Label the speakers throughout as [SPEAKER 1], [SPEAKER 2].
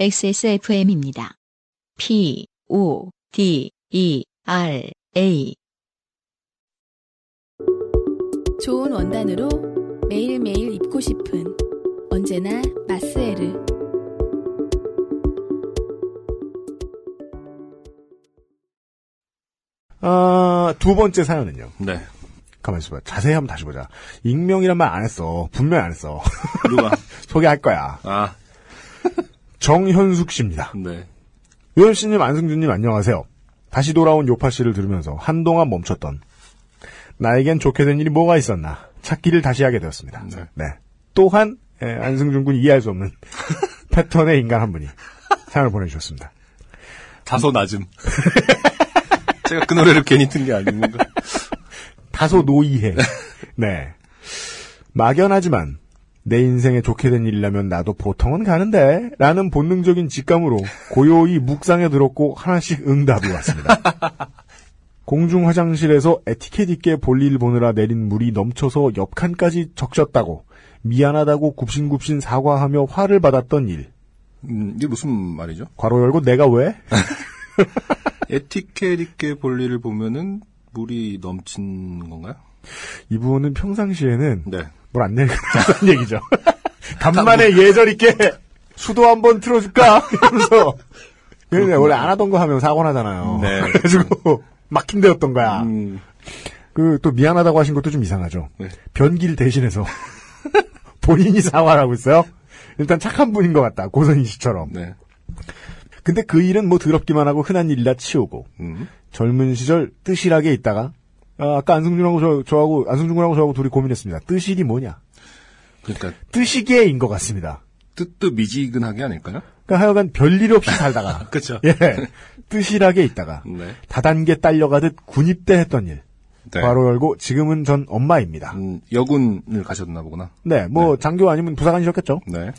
[SPEAKER 1] XSFM입니다. P, O, D, E, R, A.
[SPEAKER 2] 좋은 원단으로 매일매일 입고 싶은 언제나 마스에르.
[SPEAKER 3] 아, 두 번째 사연은요.
[SPEAKER 4] 네.
[SPEAKER 3] 가만히 있어봐. 자세히 한번 다시 보자. 익명이란 말 안 했어. 분명히 안 했어.
[SPEAKER 4] 누가?
[SPEAKER 3] 소개할 거야.
[SPEAKER 4] 아,
[SPEAKER 3] 정현숙 씨입니다.
[SPEAKER 4] 네.
[SPEAKER 3] 유현 씨님, 안승준님 안녕하세요. 다시 돌아온 요파 씨를 들으면서 한동안 멈췄던 나에겐 좋게 된 일이 뭐가 있었나 찾기를 다시 하게 되었습니다.
[SPEAKER 4] 네.
[SPEAKER 3] 네. 또한 예, 안승준 군이 이해할 수 없는 패턴의 인간 한 분이 사연을 보내주셨습니다.
[SPEAKER 4] 다소 낮음. 제가 그 노래를 괜히 튼 게 아닌가.
[SPEAKER 3] 다소 노이해. 네. 막연하지만 내 인생에 좋게 된 일이라면 나도 보통은 가는데 라는 본능적인 직감으로 고요히 묵상에 들었고 하나씩 응답이 왔습니다. 공중 화장실에서 에티켓 있게 볼일 보느라 내린 물이 넘쳐서 옆 칸까지 적셨다고 미안하다고 굽신굽신 사과하며 화를 받았던 일.
[SPEAKER 4] 음, 이게 무슨 말이죠?
[SPEAKER 3] 괄호 열고 내가 왜?
[SPEAKER 4] 에티켓 있게 볼 일을 보면은 물이 넘친 건가요?
[SPEAKER 3] 이분은 평상시에는
[SPEAKER 4] 네.
[SPEAKER 3] 뭘안 내는 얘기죠. 간만에 예절 있게 수도 한번 틀어줄까? 이러면서. 근데 원래 안 하던 거 하면 사고 나잖아요.
[SPEAKER 4] 네.
[SPEAKER 3] 그래가지고 막힌 데였던 거야.
[SPEAKER 4] 음,
[SPEAKER 3] 그또 미안하다고 하신 것도 좀 이상하죠.
[SPEAKER 4] 네.
[SPEAKER 3] 변기를 대신해서 본인이 사과를 하고 있어요. 일단 착한 분인 것 같다. 고선희 씨처럼.
[SPEAKER 4] 네.
[SPEAKER 3] 근데 그 일은 뭐 더럽기만 하고 흔한 일이라 치우고
[SPEAKER 4] 음,
[SPEAKER 3] 젊은 시절 뜨실하게 있다가 아, 아까 안승준하고 저, 저하고 안승준하고 저하고 둘이 고민했습니다. 뜨실이 뭐냐?
[SPEAKER 4] 그러니까
[SPEAKER 3] 뜨시게인 것 같습니다.
[SPEAKER 4] 뜨뜻미지근하게 아닐까요?
[SPEAKER 3] 그러니까 하여간 별일 없이 살다가
[SPEAKER 4] 그렇죠.
[SPEAKER 3] 예 뜨실하게 있다가
[SPEAKER 4] 네.
[SPEAKER 3] 다단계 딸려가듯 군입대 했던 일
[SPEAKER 4] 네.
[SPEAKER 3] 바로 열고 지금은 전 엄마입니다.
[SPEAKER 4] 음, 여군을 가셨나 보구나.
[SPEAKER 3] 네, 뭐 장교 아니면 부사관이셨겠죠.
[SPEAKER 4] 네.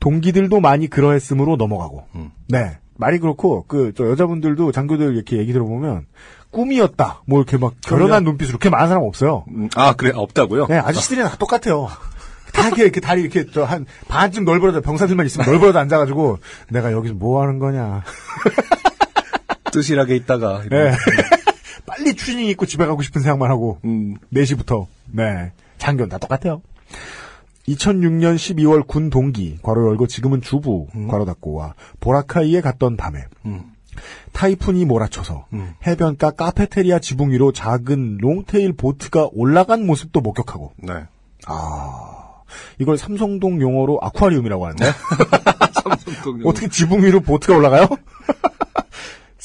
[SPEAKER 3] 동기들도 많이 그러했으므로 넘어가고.
[SPEAKER 4] 음.
[SPEAKER 3] 네, 말이 그렇고 그 저 여자분들도 장교들 이렇게 얘기 들어보면 꿈이었다. 뭐 이렇게 막 결연한 눈빛으로 그렇게 많은 사람 없어요.
[SPEAKER 4] 음, 아, 그래, 없다고요?
[SPEAKER 3] 네, 아저씨들이랑 다 똑같아요. 다 이렇게, 이렇게 다리 이렇게 저 한 반쯤 널브러져 병사들만 있으면 널브러져 앉아가지고 내가 여기서 뭐 하는 거냐.
[SPEAKER 4] 뜨실하게 있다가.
[SPEAKER 3] 네. 빨리 추징 입고 집에 가고 싶은 생각만 하고
[SPEAKER 4] 음,
[SPEAKER 3] 4시부터. 네. 장교는 다 똑같아요. 2006년 12월 군 동기, 괄호 열고 지금은 주부, 괄호 닫고와 보라카이에 갔던 밤에
[SPEAKER 4] 음,
[SPEAKER 3] 타이푼이 몰아쳐서
[SPEAKER 4] 음.
[SPEAKER 3] 해변가 카페테리아 지붕 위로 작은 롱테일 보트가 올라간 모습도 목격하고
[SPEAKER 4] 네.
[SPEAKER 3] 아 이걸 삼성동 용어로 아쿠아리움이라고 하는데
[SPEAKER 4] 삼성동
[SPEAKER 3] 어떻게 지붕 위로 보트가 올라가요?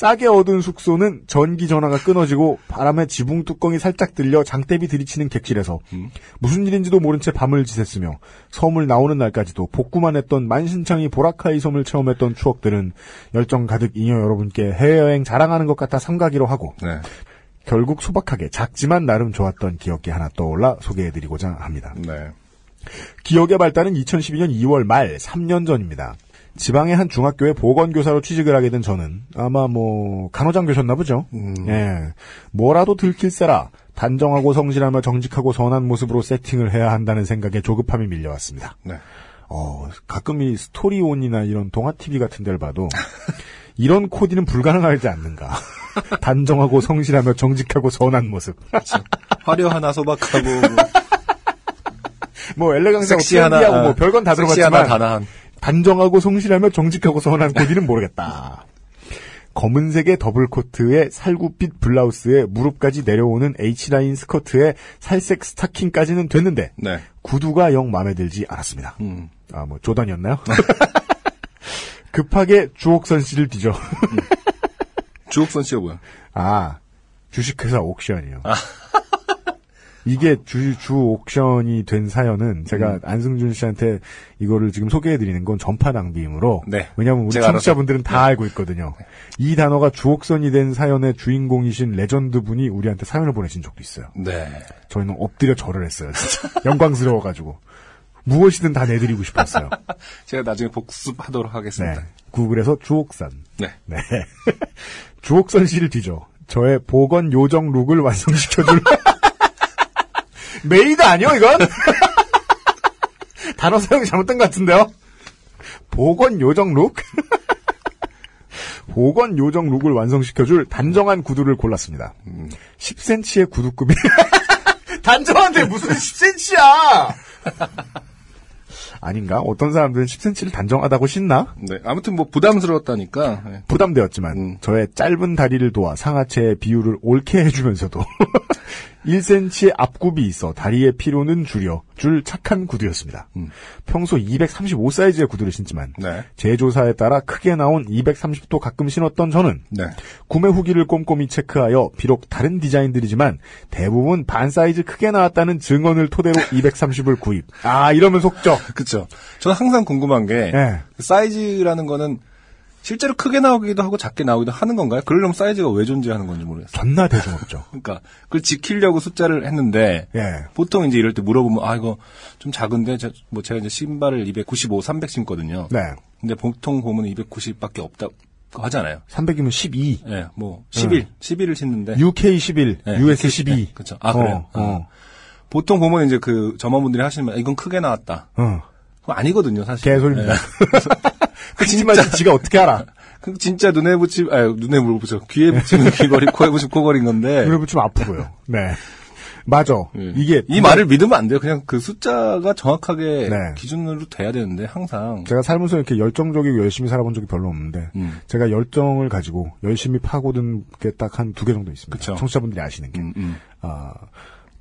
[SPEAKER 3] 싸게 얻은 숙소는 전기 전화가 끊어지고 바람에 지붕 뚜껑이 살짝 들려 장대비 들이치는 객실에서
[SPEAKER 4] 음.
[SPEAKER 3] 무슨 일인지도 모른 채 밤을 지샜으며 섬을 나오는 날까지도 복구만 했던 만신창이 보라카이 섬을 체험했던 추억들은 열정 가득 잉여 여러분께 해외여행 자랑하는 것 같아 삼가기로 하고
[SPEAKER 4] 네.
[SPEAKER 3] 결국 소박하게 작지만 나름 좋았던 기억이 하나 떠올라 소개해드리고자 합니다.
[SPEAKER 4] 네.
[SPEAKER 3] 기억의 발달은 2012년 2월 말 3년 전입니다. 지방의 한 중학교에 보건교사로 취직을 하게 된 저는 아마 뭐 간호장 교셨나 보죠.
[SPEAKER 4] 음.
[SPEAKER 3] 예, 뭐라도 들킬세라 단정하고 성실하며 정직하고 선한 모습으로 세팅을 해야 한다는 생각에 조급함이 밀려왔습니다.
[SPEAKER 4] 네.
[SPEAKER 3] 어, 가끔 이 스토리온이나 이런 동화 TV 같은 데를 봐도 이런 코디는 불가능하지 않는가. 단정하고 성실하며 정직하고 선한 모습.
[SPEAKER 4] 화려 하나 소박하고, 뭐,
[SPEAKER 3] 뭐 엘레강스하고
[SPEAKER 4] 섹시 하나,
[SPEAKER 3] 트렌디하고 뭐 별건 다
[SPEAKER 4] 섹시하나
[SPEAKER 3] 들어갔지만
[SPEAKER 4] 단아한.
[SPEAKER 3] 단정하고 성실하며 정직하고 선한 코디는 모르겠다. 검은색의 더블 코트에 살구빛 블라우스에 무릎까지 내려오는 H라인 스커트에 살색 스타킹까지는 됐는데
[SPEAKER 4] 네.
[SPEAKER 3] 구두가 영 마음에 들지 않았습니다.
[SPEAKER 4] 음.
[SPEAKER 3] 아, 뭐 조던이었나요? 급하게 주옥선 씨를 뒤져.
[SPEAKER 4] 주옥선 씨가 뭐야?
[SPEAKER 3] 아, 주식회사 옥션이요. 이게 주, 주 옥션이 된 사연은 제가
[SPEAKER 4] 음.
[SPEAKER 3] 안승준 씨한테 이거를 지금 소개해드리는 건 전파 낭비이므로.
[SPEAKER 4] 네.
[SPEAKER 3] 왜냐면 우리 청취자분들은 다 알고 있거든요. 이 단어가 주옥선이 된 사연의 주인공이신 레전드 분이 우리한테 사연을 보내신 적도 있어요.
[SPEAKER 4] 네.
[SPEAKER 3] 저희는 엎드려 절을 했어요. 진짜. 영광스러워가지고. 무엇이든 다 내드리고 싶었어요.
[SPEAKER 4] 제가 나중에 복습하도록
[SPEAKER 3] 네.
[SPEAKER 4] 하겠습니다.
[SPEAKER 3] 구글에서 주옥선.
[SPEAKER 4] 네.
[SPEAKER 3] 네. 주옥선 씨를 뒤져 저의 보건 요정 룩을 완성시켜줄 메이드 아니요 이건? 단어 사용이 잘못된 것 같은데요? 보건 요정 룩? 보건 요정 룩을 완성시켜줄 단정한 구두를 골랐습니다. 10cm의 구두 굽이 단정한데 무슨 10cm야! 아닌가? 어떤 사람들은 10cm를 단정하다고 신나?
[SPEAKER 4] 네. 아무튼 뭐 부담스러웠다니까. 네.
[SPEAKER 3] 부담되었지만
[SPEAKER 4] 음.
[SPEAKER 3] 저의 짧은 다리를 도와 상하체의 비율을 옳게 해주면서도 1cm의 앞굽이 있어 다리의 피로는 줄여 줄 착한 구두였습니다.
[SPEAKER 4] 음.
[SPEAKER 3] 평소 235 사이즈의 구두를 신지만
[SPEAKER 4] 네.
[SPEAKER 3] 제조사에 따라 크게 나온 230도 가끔 신었던 저는
[SPEAKER 4] 네.
[SPEAKER 3] 구매 후기를 꼼꼼히 체크하여 비록 다른 디자인들이지만 대부분 반 사이즈 크게 나왔다는 증언을 토대로 230을 구입. 아 이러면 속죠.
[SPEAKER 4] 그쵸. 저는 항상 궁금한 게,
[SPEAKER 3] 예.
[SPEAKER 4] 사이즈라는 거는 실제로 크게 나오기도 하고 작게 나오기도 하는 건가요? 그러려면 사이즈가 왜 존재하는 건지 모르겠어요.
[SPEAKER 3] 존나 대중없죠.
[SPEAKER 4] 그러니까 그걸 지키려고 숫자를 했는데
[SPEAKER 3] 예.
[SPEAKER 4] 보통 이제 이럴 때 물어보면 아 이거 좀 작은데 저, 뭐 제가 이제 신발을 295, 300 신거든요.
[SPEAKER 3] 네.
[SPEAKER 4] 근데 보통 보면 290밖에 없다고 하잖아요.
[SPEAKER 3] 300이면 12.
[SPEAKER 4] 예, 뭐 11, 11을 신는데
[SPEAKER 3] UK 11,
[SPEAKER 4] 네,
[SPEAKER 3] US
[SPEAKER 4] UK
[SPEAKER 3] 12.
[SPEAKER 4] 그쵸. 아, 그래요?
[SPEAKER 3] 어, 어.
[SPEAKER 4] 보통 보면 이제 그 점원분들이 하시는 말 이건 크게 나왔다.
[SPEAKER 3] 어.
[SPEAKER 4] 아니거든요, 사실.
[SPEAKER 3] 개소리입니다.
[SPEAKER 4] 예.
[SPEAKER 3] 그 진짜 지가 어떻게 알아?
[SPEAKER 4] 그 진짜 눈에 붙이, 아 눈에 물 붙여. 귀에 붙이면 귀걸이, 코에 붙이면 코걸인 건데.
[SPEAKER 3] 그러면 좀 아프고요. 네. 맞아.
[SPEAKER 4] 예.
[SPEAKER 3] 이게
[SPEAKER 4] 이 말을 믿으면 안 돼요. 그냥 그 숫자가 정확하게
[SPEAKER 3] 네.
[SPEAKER 4] 기준으로 돼야 되는데 항상
[SPEAKER 3] 제가 살면서 이렇게 열정적이고 열심히 살아본 적이 별로 없는데
[SPEAKER 4] 음.
[SPEAKER 3] 제가 열정을 가지고 열심히 파고든 게 딱 한 두 개 정도 있습니다.
[SPEAKER 4] 그쵸.
[SPEAKER 3] 청취자분들이 아시는 게
[SPEAKER 4] 음, 음.
[SPEAKER 3] 아,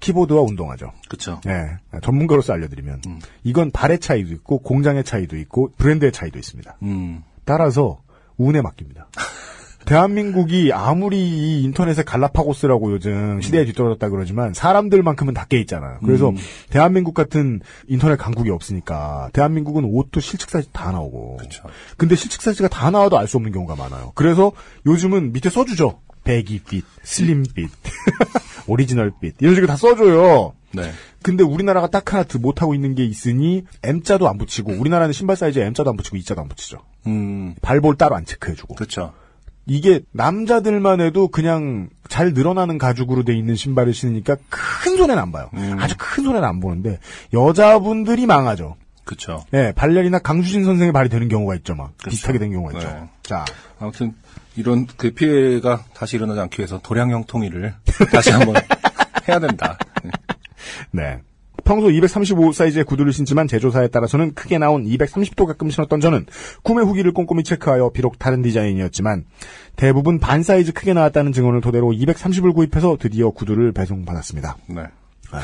[SPEAKER 3] 키보드와 운동화죠.
[SPEAKER 4] 그쵸.
[SPEAKER 3] 예, 전문가로서 알려드리면
[SPEAKER 4] 음.
[SPEAKER 3] 이건 발의 차이도 있고 공장의 차이도 있고 브랜드의 차이도 있습니다.
[SPEAKER 4] 음.
[SPEAKER 3] 따라서 운에 맡깁니다. 대한민국이 아무리 이 인터넷의 갈라파고스라고 요즘 시대에 뒤떨어졌다 그러지만 사람들만큼은 다 깨 있잖아요. 그래서
[SPEAKER 4] 음.
[SPEAKER 3] 대한민국 같은 인터넷 강국이 없으니까 대한민국은 옷도 실측 사이즈 다 나오고.
[SPEAKER 4] 그쵸.
[SPEAKER 3] 근데 실측 사이즈가 다 나와도 알 수 없는 경우가 많아요. 그래서 요즘은 밑에 써주죠. baggy fit, slim fit, original fit 이런 식으로 다 써줘요.
[SPEAKER 4] 네.
[SPEAKER 3] 근데 우리나라가 딱 하나 더 못하고 있는 게 있으니 M자도 안 붙이고 우리나라는 신발 사이즈에 M자도 안 붙이고 E자도 안 붙이죠.
[SPEAKER 4] 음.
[SPEAKER 3] 발볼 따로 안 체크해주고.
[SPEAKER 4] 그쵸.
[SPEAKER 3] 이게 남자들만 해도 그냥 잘 늘어나는 가죽으로 돼 있는 신발을 신으니까 큰 손해는 안 봐요.
[SPEAKER 4] 음.
[SPEAKER 3] 아주 큰 손해는 안 보는데 여자분들이 망하죠.
[SPEAKER 4] 그쵸.
[SPEAKER 3] 예, 발레리나 강수진 선생의 발이 되는 경우가 있죠, 막
[SPEAKER 4] 그렇죠.
[SPEAKER 3] 비슷하게 된 경우가 있죠.
[SPEAKER 4] 네.
[SPEAKER 3] 자,
[SPEAKER 4] 아무튼 이런 그 피해가 다시 일어나지 않기 위해서 도량형 통일을 다시 한번 해야 된다. 네.
[SPEAKER 3] 네. 평소 235 사이즈의 구두를 신지만 제조사에 따라서는 크게 나온 230도 가끔 신었던 저는 구매 후기를 꼼꼼히 체크하여 비록 다른 디자인이었지만 대부분 반 사이즈 크게 나왔다는 증언을 토대로 230을 구입해서 드디어 구두를 배송받았습니다.
[SPEAKER 4] 네.
[SPEAKER 3] 아,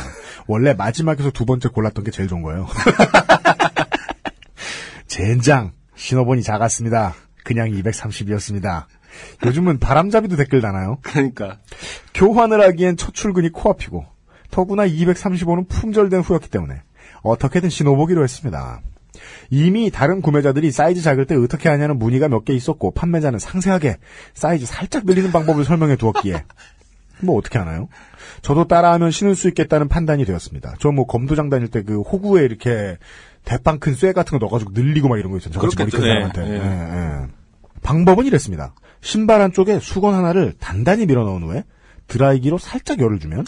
[SPEAKER 3] 원래 마지막에서 두 번째 골랐던 게 제일 좋은 거예요. 젠장 신어보니 작았습니다. 그냥 230이었습니다. 요즘은 바람잡이도 댓글 다나요?
[SPEAKER 4] 그러니까
[SPEAKER 3] 교환을 하기엔 첫 출근이 코앞이고 더구나 235는 품절된 후였기 때문에 어떻게든 신어보기로 했습니다. 이미 다른 구매자들이 사이즈 작을 때 어떻게 하냐는 문의가 몇 개 있었고 판매자는 상세하게 사이즈 살짝 늘리는 방법을 설명해 두었기에 뭐 어떻게 하나요? 저도 따라하면 신을 수 있겠다는 판단이 되었습니다. 저 뭐 검도장 다닐 때 그 호구에 이렇게 대빵 큰 쇠 같은 거 넣어가지고 늘리고 막 이런 거 있잖아요. 저같이 머리 큰
[SPEAKER 4] 그렇겠죠.
[SPEAKER 3] 사람한테.
[SPEAKER 4] 예, 예.
[SPEAKER 3] 방법은 이랬습니다. 신발 한쪽에 수건 하나를 단단히 밀어 넣은 후에 드라이기로 살짝 열을 주면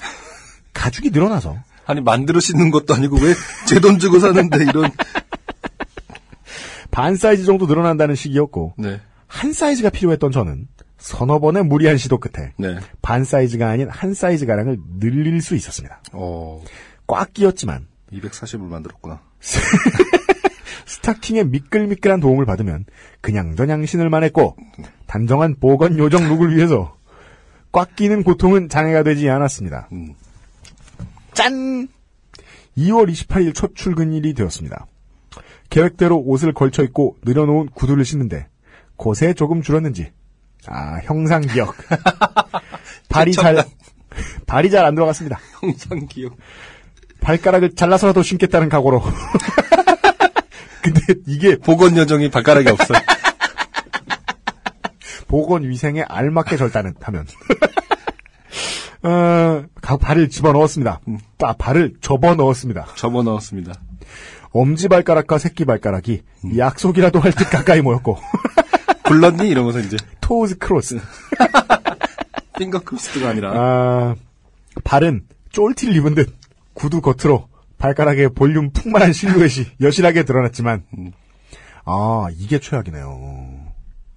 [SPEAKER 3] 가죽이 늘어나서
[SPEAKER 4] 아니 만들어 신는 것도 아니고 왜 제 돈 주고 사는데 이런
[SPEAKER 3] 반 사이즈 정도 늘어난다는 식이었고
[SPEAKER 4] 네.
[SPEAKER 3] 한 사이즈가 필요했던 저는 서너 번의 무리한 시도 끝에
[SPEAKER 4] 네.
[SPEAKER 3] 반 사이즈가 아닌 한 사이즈 가량을 늘릴 수 있었습니다.
[SPEAKER 4] 어.
[SPEAKER 3] 꽉 끼었지만
[SPEAKER 4] 240을 만들었구나.
[SPEAKER 3] 스타킹의 미끌미끌한 도움을 받으면 그냥 저냥 신을만 했고 단정한 보건 요정 룩을 위해서 꽉 끼는 고통은 장애가 되지 않았습니다.
[SPEAKER 4] 음.
[SPEAKER 3] 짠! 2월 28일 첫 출근일이 되었습니다. 계획대로 옷을 걸쳐 입고 늘어놓은 구두를 신는데 곳에 조금 줄었는지 아 형상 기억 발이 잘 발이 잘안 들어갔습니다.
[SPEAKER 4] 형상 기억.
[SPEAKER 3] 발가락을 잘라서라도 신겠다는 각오로. 근데 이게
[SPEAKER 4] 보건 여정이 발가락이 없어요.
[SPEAKER 3] 보건 위생에 알맞게 절단은 하면. 어, 가- 발을 집어 넣었습니다. 아, 발을 접어 넣었습니다.
[SPEAKER 4] 접어 넣었습니다.
[SPEAKER 3] 엄지 발가락과 새끼 발가락이 약속이라도 할 듯 가까이 모였고,
[SPEAKER 4] 굴렀니? 이러면서 이제 toes cross. finger cross가 아니라
[SPEAKER 3] 아, 발은 쫄티를 입은 듯 구두 겉으로 발가락의 볼륨 풍만한 실루엣이 여실하게 드러났지만, 아, 이게 최악이네요.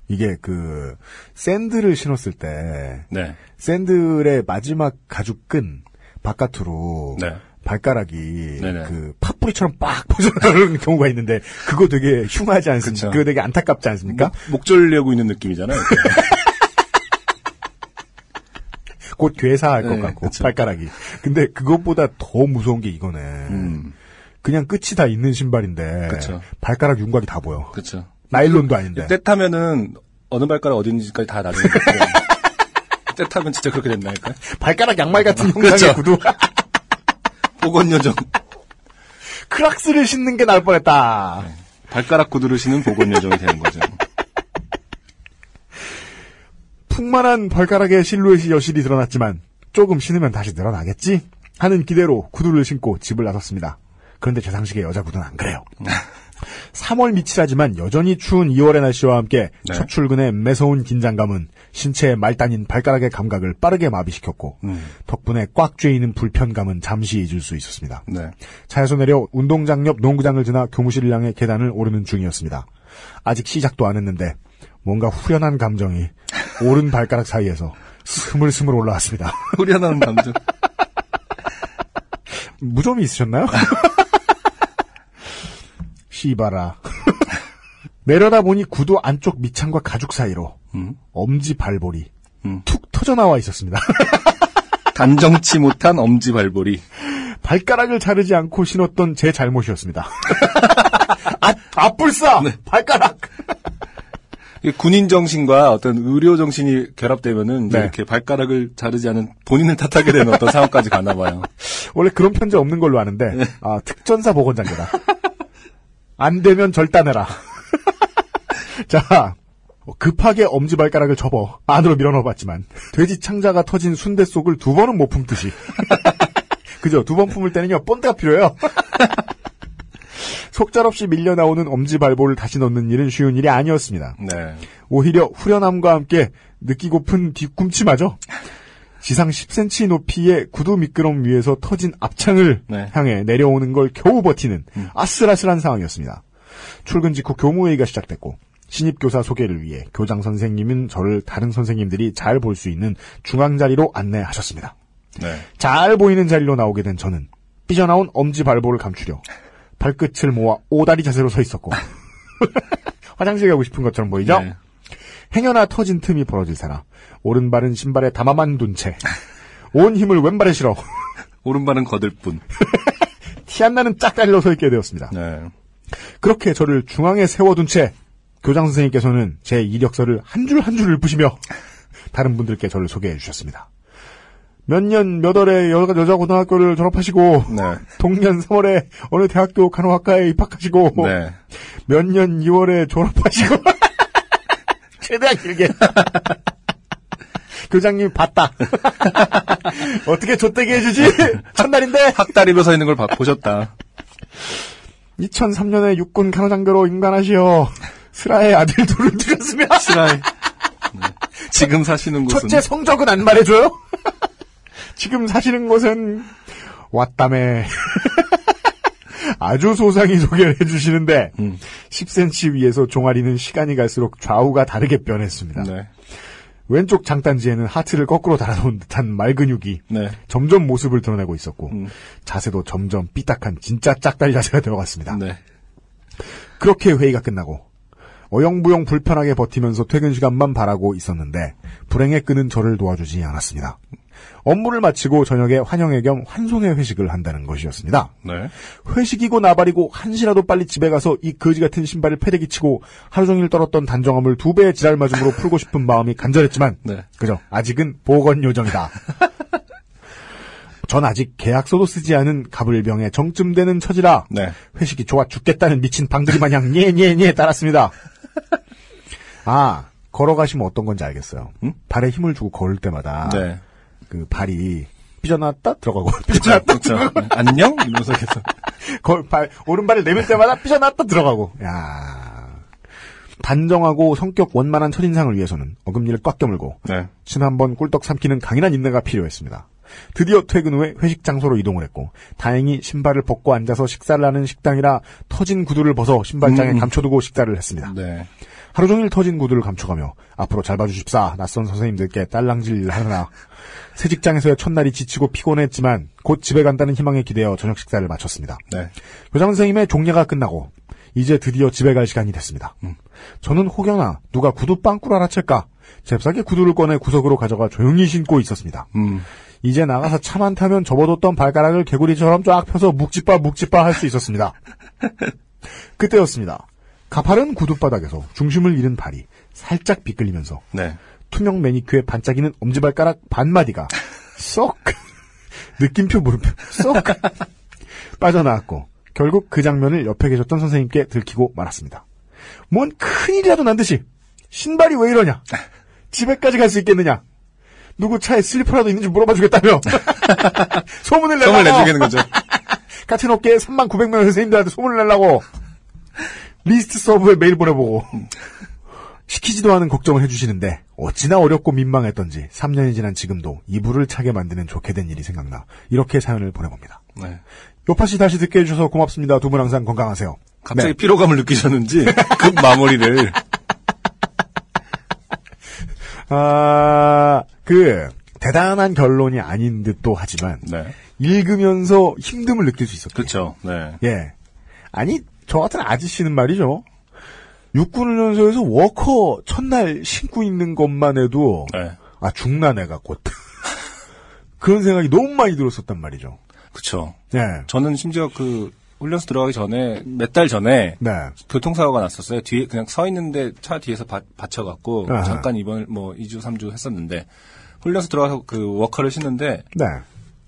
[SPEAKER 3] 이게 그 샌들을 신었을 때
[SPEAKER 4] 네.
[SPEAKER 3] 샌들의 마지막 가죽끈 바깥으로
[SPEAKER 4] 네.
[SPEAKER 3] 발가락이
[SPEAKER 4] 네네.
[SPEAKER 3] 그 팥뿌리처럼 빡 퍼져나가는 경우가 있는데 그거 되게 흉하지 않습니까? 그거 되게 안타깝지 않습니까?
[SPEAKER 4] 목, 목 졸려고 있는 느낌이잖아요.
[SPEAKER 3] 곧 괴사할 것
[SPEAKER 4] 네,
[SPEAKER 3] 같고
[SPEAKER 4] 그쵸.
[SPEAKER 3] 발가락이. 근데 그것보다 더 무서운 게 이거네.
[SPEAKER 4] 음,
[SPEAKER 3] 그냥 끝이 다 있는 신발인데
[SPEAKER 4] 그쵸.
[SPEAKER 3] 발가락 윤곽이 다 보여.
[SPEAKER 4] 그렇죠.
[SPEAKER 3] 나일론도 아닌데.
[SPEAKER 4] 때 타면은 어느 발가락 어딘지까지 다 나중에 때 타면 진짜 그렇게 된다니까요.
[SPEAKER 3] 발가락 양말 같은 형상의. 구두.
[SPEAKER 4] 복원 요정.
[SPEAKER 3] 크락스를 신는 게 나을 뻔했다.
[SPEAKER 4] 발가락 구두를 신은 복원 요정이 되는 거죠.
[SPEAKER 3] 풍만한 발가락의 실루엣이 여실히 드러났지만 조금 신으면 다시 늘어나겠지? 하는 기대로 구두를 신고 집을 나섰습니다. 그런데 제 상식의 여자 구두는 안 그래요. 3월 밑이라지만 여전히 추운 2월의 날씨와 함께
[SPEAKER 4] 네.
[SPEAKER 3] 첫 출근의 매서운 긴장감은 신체의 말단인 발가락의 감각을 빠르게 마비시켰고
[SPEAKER 4] 음.
[SPEAKER 3] 덕분에 꽉 쬐이는 불편감은 잠시 잊을 수 있었습니다.
[SPEAKER 4] 네.
[SPEAKER 3] 차에서 내려 운동장 옆 농구장을 지나 교무실을 향해 계단을 오르는 중이었습니다. 아직 시작도 안 했는데 뭔가 후련한 감정이 오른 발가락 사이에서 스물스물 올라왔습니다.
[SPEAKER 4] 후련한 감정.
[SPEAKER 3] 무좀이 있으셨나요? 시바라. 내려다 보니 구두 안쪽 밑창과 가죽 사이로
[SPEAKER 4] 음.
[SPEAKER 3] 엄지 발볼이
[SPEAKER 4] 음.
[SPEAKER 3] 툭 터져 나와 있었습니다.
[SPEAKER 4] 단정치 못한 엄지 발볼이.
[SPEAKER 3] 발가락을 자르지 않고 신었던 제 잘못이었습니다. 아, 아뿔싸! 발가락!
[SPEAKER 4] 군인 정신과 어떤 의료 정신이 결합되면은
[SPEAKER 3] 네.
[SPEAKER 4] 이렇게 발가락을 자르지 않은 본인을 탓하게 되는 어떤 상황까지 가나 봐요.
[SPEAKER 3] 원래 그런 편지 없는 걸로 아는데, 아, 특전사 보건장교다. 안 되면 절단해라. 자, 급하게 엄지발가락을 접어 안으로 밀어넣어봤지만, 돼지 창자가 터진 순대 속을 두 번은 못 품듯이. 그죠? 두 번 품을 때는요, 본드가 필요해요. 속절없이 밀려나오는 엄지 발볼을 다시 넣는 일은 쉬운 일이 아니었습니다.
[SPEAKER 4] 네.
[SPEAKER 3] 오히려 후련함과 함께 느끼고픈 뒤꿈치마저 지상 10cm 높이의 구두 미끄럼 위에서 터진 앞창을
[SPEAKER 4] 네.
[SPEAKER 3] 향해 내려오는 걸 겨우 버티는 아슬아슬한 상황이었습니다. 출근 직후 교무회의가 시작됐고 신입 교사 소개를 위해 교장 선생님은 저를 다른 선생님들이 잘 볼 수 있는 중앙 자리로 안내하셨습니다.
[SPEAKER 4] 네.
[SPEAKER 3] 잘 보이는 자리로 나오게 된 저는 삐져나온 엄지 발볼을 감추려 발끝을 모아 오다리 자세로 서 있었고 화장실 가고 싶은 것처럼 보이죠?
[SPEAKER 4] 네.
[SPEAKER 3] 행여나 터진 틈이 벌어질 사나 오른발은 신발에 담아만 둔 채 온 힘을 왼발에 실어
[SPEAKER 4] 오른발은 거들 뿐.
[SPEAKER 3] 티 안 나는 짝다리로 서 있게 되었습니다.
[SPEAKER 4] 네.
[SPEAKER 3] 그렇게 저를 중앙에 세워둔 채 교장 선생님께서는 제 이력서를 한 줄 한 줄을 푸시며 다른 분들께 저를 소개해 주셨습니다. 몇 년 몇 월에 여, 여자 고등학교를 졸업하시고
[SPEAKER 4] 네.
[SPEAKER 3] 동년 3월에 어느 대학교 간호학과에 입학하시고
[SPEAKER 4] 네.
[SPEAKER 3] 몇 년 2월에 졸업하시고 최대한 길게 교장님 봤다 어떻게 좆되게 해주지 첫날인데
[SPEAKER 4] 학다리로 서 있는 걸 봐- 보셨다.
[SPEAKER 3] 2003년에 육군 간호장교로 임관하시어 슬아의 아들 둘을 두셨으며
[SPEAKER 4] 시라이. 네. 지금 사시는 곳은
[SPEAKER 3] 첫째 성적은 안 말해줘요? 지금 사시는 곳은 왔다매 아주 소상히 소개를 해주시는데
[SPEAKER 4] 음.
[SPEAKER 3] 10cm 위에서 종아리는 시간이 갈수록 좌우가 다르게 변했습니다.
[SPEAKER 4] 네.
[SPEAKER 3] 왼쪽 장단지에는 하트를 거꾸로 달아놓은 듯한 말근육이
[SPEAKER 4] 네.
[SPEAKER 3] 점점 모습을 드러내고 있었고
[SPEAKER 4] 음.
[SPEAKER 3] 자세도 점점 삐딱한 진짜 짝다리 자세가 되어갔습니다.
[SPEAKER 4] 네.
[SPEAKER 3] 그렇게 회의가 끝나고 어영부영 불편하게 버티면서 퇴근 시간만 바라고 있었는데 불행에 끄는 저를 도와주지 않았습니다. 업무를 마치고 저녁에 환영회 겸 환송회 회식을 한다는 것이었습니다.
[SPEAKER 4] 네.
[SPEAKER 3] 회식이고 나발이고 한시라도 빨리 집에 가서 이 거지 같은 신발을 패대기 치고 하루 종일 떨었던 단정함을 두 배의 지랄 맞음으로 풀고 싶은 마음이 간절했지만
[SPEAKER 4] 네.
[SPEAKER 3] 그죠 아직은 보건 요정이다. 전 아직 계약서도 쓰지 않은 가불병에 정쯤 되는 처지라
[SPEAKER 4] 네.
[SPEAKER 3] 회식이 좋아 죽겠다는 미친 방들이 마냥 녜녜녜 따랐습니다. 아 걸어가시면 어떤 건지 알겠어요.
[SPEAKER 4] 응?
[SPEAKER 3] 발에 힘을 주고 걸을 때마다
[SPEAKER 4] 네.
[SPEAKER 3] 그 발이 삐져나왔다 들어가고 삐져나왔다
[SPEAKER 4] 그렇죠. 안녕? 이러면서 계속.
[SPEAKER 3] 거- 발, 오른발을 내밀 때마다 삐져나왔다 들어가고. 야 단정하고 성격 원만한 첫인상을 위해서는 어금니를 꽉 깨물고
[SPEAKER 4] 네.
[SPEAKER 3] 신한번 꿀떡 삼키는 강인한 인내가 필요했습니다. 드디어 퇴근 후에 회식 장소로 이동을 했고 다행히 신발을 벗고 앉아서 식사를 하는 식당이라 터진 구두를 벗어 신발장에
[SPEAKER 4] 음.
[SPEAKER 3] 감춰두고 식사를 했습니다.
[SPEAKER 4] 네.
[SPEAKER 3] 하루 종일 터진 구두를 감춰가며 앞으로 잘 봐주십사 낯선 선생님들께 딸랑질 하느라 새 직장에서의 첫날이 지치고 피곤했지만 곧 집에 간다는 희망에 기대어 저녁 식사를 마쳤습니다.
[SPEAKER 4] 네.
[SPEAKER 3] 교장 선생님의 종례가 끝나고 이제 드디어 집에 갈 시간이 됐습니다. 저는 혹여나 누가 구두 빵꾸를 알아챌까 잽싸게 구두를 꺼내 구석으로 가져가 조용히 신고 있었습니다.
[SPEAKER 4] 음.
[SPEAKER 3] 이제 나가서 차만 타면 접어뒀던 발가락을 개구리처럼 쫙 펴서 묵지빠 묵지빠 할 수 있었습니다. 그때였습니다. 가파른 구두바닥에서 중심을 잃은 발이 살짝 비끌리면서
[SPEAKER 4] 네.
[SPEAKER 3] 투명 매니큐어에 반짝이는 엄지발가락 반마디가 쏙 느낌표 물음표 쏙 빠져나왔고 결국 그 장면을 옆에 계셨던 선생님께 들키고 말았습니다. 뭔 큰일이라도 난 듯이 신발이 왜 이러냐 집에까지 갈 수 있겠느냐 누구 차에 슬리퍼라도 있는지 물어봐 주겠다며 소문을 내라고
[SPEAKER 4] 성을 내주겠는 거죠.
[SPEAKER 3] 같은 업계에 3만 900명 선생님들한테 소문을 내려고 리스트 서브에 메일 보내보고 시키지도 않은 걱정을 해주시는데 어찌나 어렵고 민망했던지 3년이 지난 지금도 이불을 차게 만드는 좋게 된 일이 생각나 이렇게 사연을 보내봅니다.
[SPEAKER 4] 네.
[SPEAKER 3] 요파 씨 다시 듣게 해주셔서 고맙습니다. 두 분 항상 건강하세요.
[SPEAKER 4] 갑자기
[SPEAKER 3] 네.
[SPEAKER 4] 피로감을 느끼셨는지 급 마무리를
[SPEAKER 3] 아, 그 대단한 결론이 아닌 듯도 하지만
[SPEAKER 4] 네.
[SPEAKER 3] 읽으면서 힘듦을 느낄 수 있었고
[SPEAKER 4] 그렇죠. 네.
[SPEAKER 3] 예. 아니, 저 같은 아저씨는 말이죠. 육군훈련소에서 워커 첫날 신고 있는 것만 해도,
[SPEAKER 4] 네.
[SPEAKER 3] 아, 내가 곧. 그런 생각이 너무 많이 들었었단 말이죠.
[SPEAKER 4] 그렇죠.
[SPEAKER 3] 예.
[SPEAKER 4] 저는 심지어 그 훈련소 들어가기 전에 몇 달 전에
[SPEAKER 3] 네.
[SPEAKER 4] 교통사고가 났었어요. 뒤에 그냥 서 있는데 차 뒤에서 바, 받쳐갖고
[SPEAKER 3] 아하.
[SPEAKER 4] 잠깐 입원을 뭐 2주 3주 했었는데 훈련소 들어가서 그 워커를 신는데
[SPEAKER 3] 네.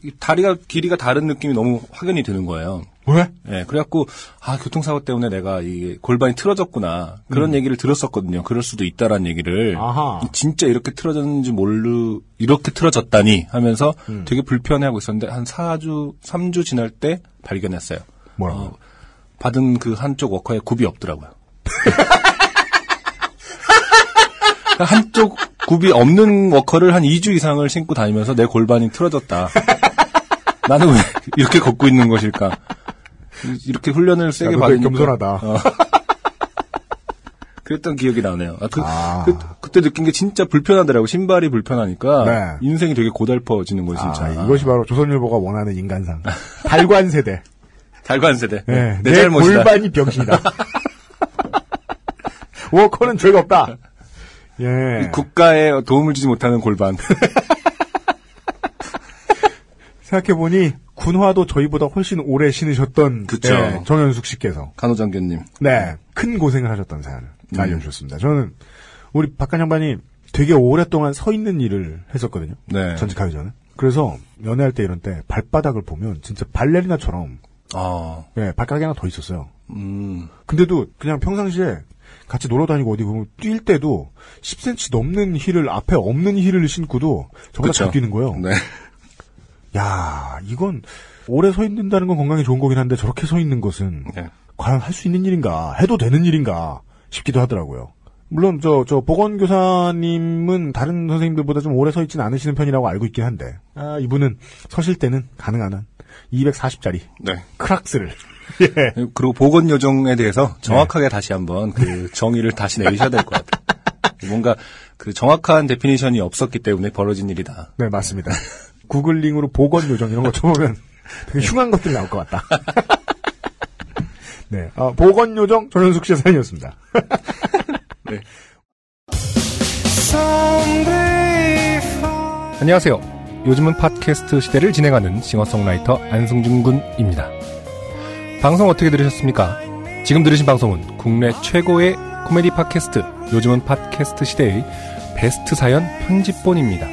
[SPEAKER 4] 이 다리가 길이가 다른 느낌이 너무 확연히 드는 거예요.
[SPEAKER 3] 왜?
[SPEAKER 4] 예, 그래갖고 아 교통사고 때문에 내가 이 골반이 틀어졌구나 그런 얘기를 들었었거든요. 그럴 수도 있다라는 얘기를
[SPEAKER 3] 음. 아하.
[SPEAKER 4] 진짜 이렇게 틀어졌는지 모르 이렇게 틀어졌다니 하면서
[SPEAKER 3] 음.
[SPEAKER 4] 되게 불편해하고 있었는데 한 4주 3주 지날 때 발견했어요.
[SPEAKER 3] 뭐라고?
[SPEAKER 4] 어, 받은 그 한쪽 워커에 굽이 없더라고요. 한쪽 굽이 없는 워커를 한 2주 이상을 신고 다니면서 내 골반이 틀어졌다. 나는 왜 이렇게 걷고 있는 것일까? 이렇게 훈련을 세게
[SPEAKER 3] 되게 겸손하다.
[SPEAKER 4] 어. 그랬던 기억이 나네요. 아, 그,
[SPEAKER 3] 아.
[SPEAKER 4] 그, 때 느낀 게 진짜 불편하더라고. 신발이 불편하니까
[SPEAKER 3] 네.
[SPEAKER 4] 인생이 되게 고달퍼지는 거예요, 진짜.
[SPEAKER 3] 아, 이것이 바로 조선일보가 원하는 인간상. 달관 세대.
[SPEAKER 4] 달관 세대.
[SPEAKER 3] 예.
[SPEAKER 4] 내,
[SPEAKER 3] 내
[SPEAKER 4] 잘못이다.
[SPEAKER 3] 골반이 병신이다. 워커는 죄가 없다. 예.
[SPEAKER 4] 국가에 도움을 주지 못하는 골반.
[SPEAKER 3] 생각해보니 군화도 저희보다 훨씬 오래 신으셨던
[SPEAKER 4] 그쵸.
[SPEAKER 3] 예, 정현숙 씨께서
[SPEAKER 4] 간호장교님.
[SPEAKER 3] 네, 큰 고생을 하셨던 사연을
[SPEAKER 4] 음.
[SPEAKER 3] 알려주셨습니다. 저는 우리 박한 양반이 되게 오랫동안 서 있는 일을 했었거든요.
[SPEAKER 4] 네.
[SPEAKER 3] 전직하기 전에. 그래서 연애할 때 이런 때 발바닥을 보면 진짜 발레리나처럼
[SPEAKER 4] 아,
[SPEAKER 3] 예, 발가락이 하나 더 있었어요.
[SPEAKER 4] 음,
[SPEAKER 3] 근데도 그냥 평상시에 같이 놀러 다니고 어디 보면 뛸 때도 10cm 넘는 힐을 앞에 없는 힐을 신고도 저보다. 잘 뛰는 거예요.
[SPEAKER 4] 네.
[SPEAKER 3] 야, 이건 오래 서 있는다는 건 건강에 좋은 거긴 한데 저렇게 서 있는 것은
[SPEAKER 4] 네.
[SPEAKER 3] 과연 할 수 있는 일인가, 해도 되는 일인가 싶기도 하더라고요. 물론 저, 저 보건교사님은 다른 선생님들보다 좀 오래 서 있지는 않으시는 편이라고 알고 있긴 한데, 아, 이분은 서실 때는 가능한 한 240짜리
[SPEAKER 4] 네.
[SPEAKER 3] 크록스를 예.
[SPEAKER 4] 그리고 보건 요정에 대해서 정확하게 다시 한번 그 정의를 다시 내리셔야 될 것 같아요. 뭔가 그 정확한 definition이 없었기 때문에 벌어진 일이다.
[SPEAKER 3] 네, 맞습니다. 구글링으로 보건 요정 이런 거 쳐보면 되게 흉한 것들이 나올 것 같다. 네, 아, 보건 요정 전현숙 씨의 사연이었습니다.
[SPEAKER 4] 네.
[SPEAKER 5] 안녕하세요. 요즘은 팟캐스트 시대를 진행하는 싱어송라이터 안승준 군입니다. 방송 어떻게 들으셨습니까? 지금 들으신 방송은 국내 최고의 코미디 팟캐스트 요즘은 팟캐스트 시대의 베스트 사연 편집본입니다.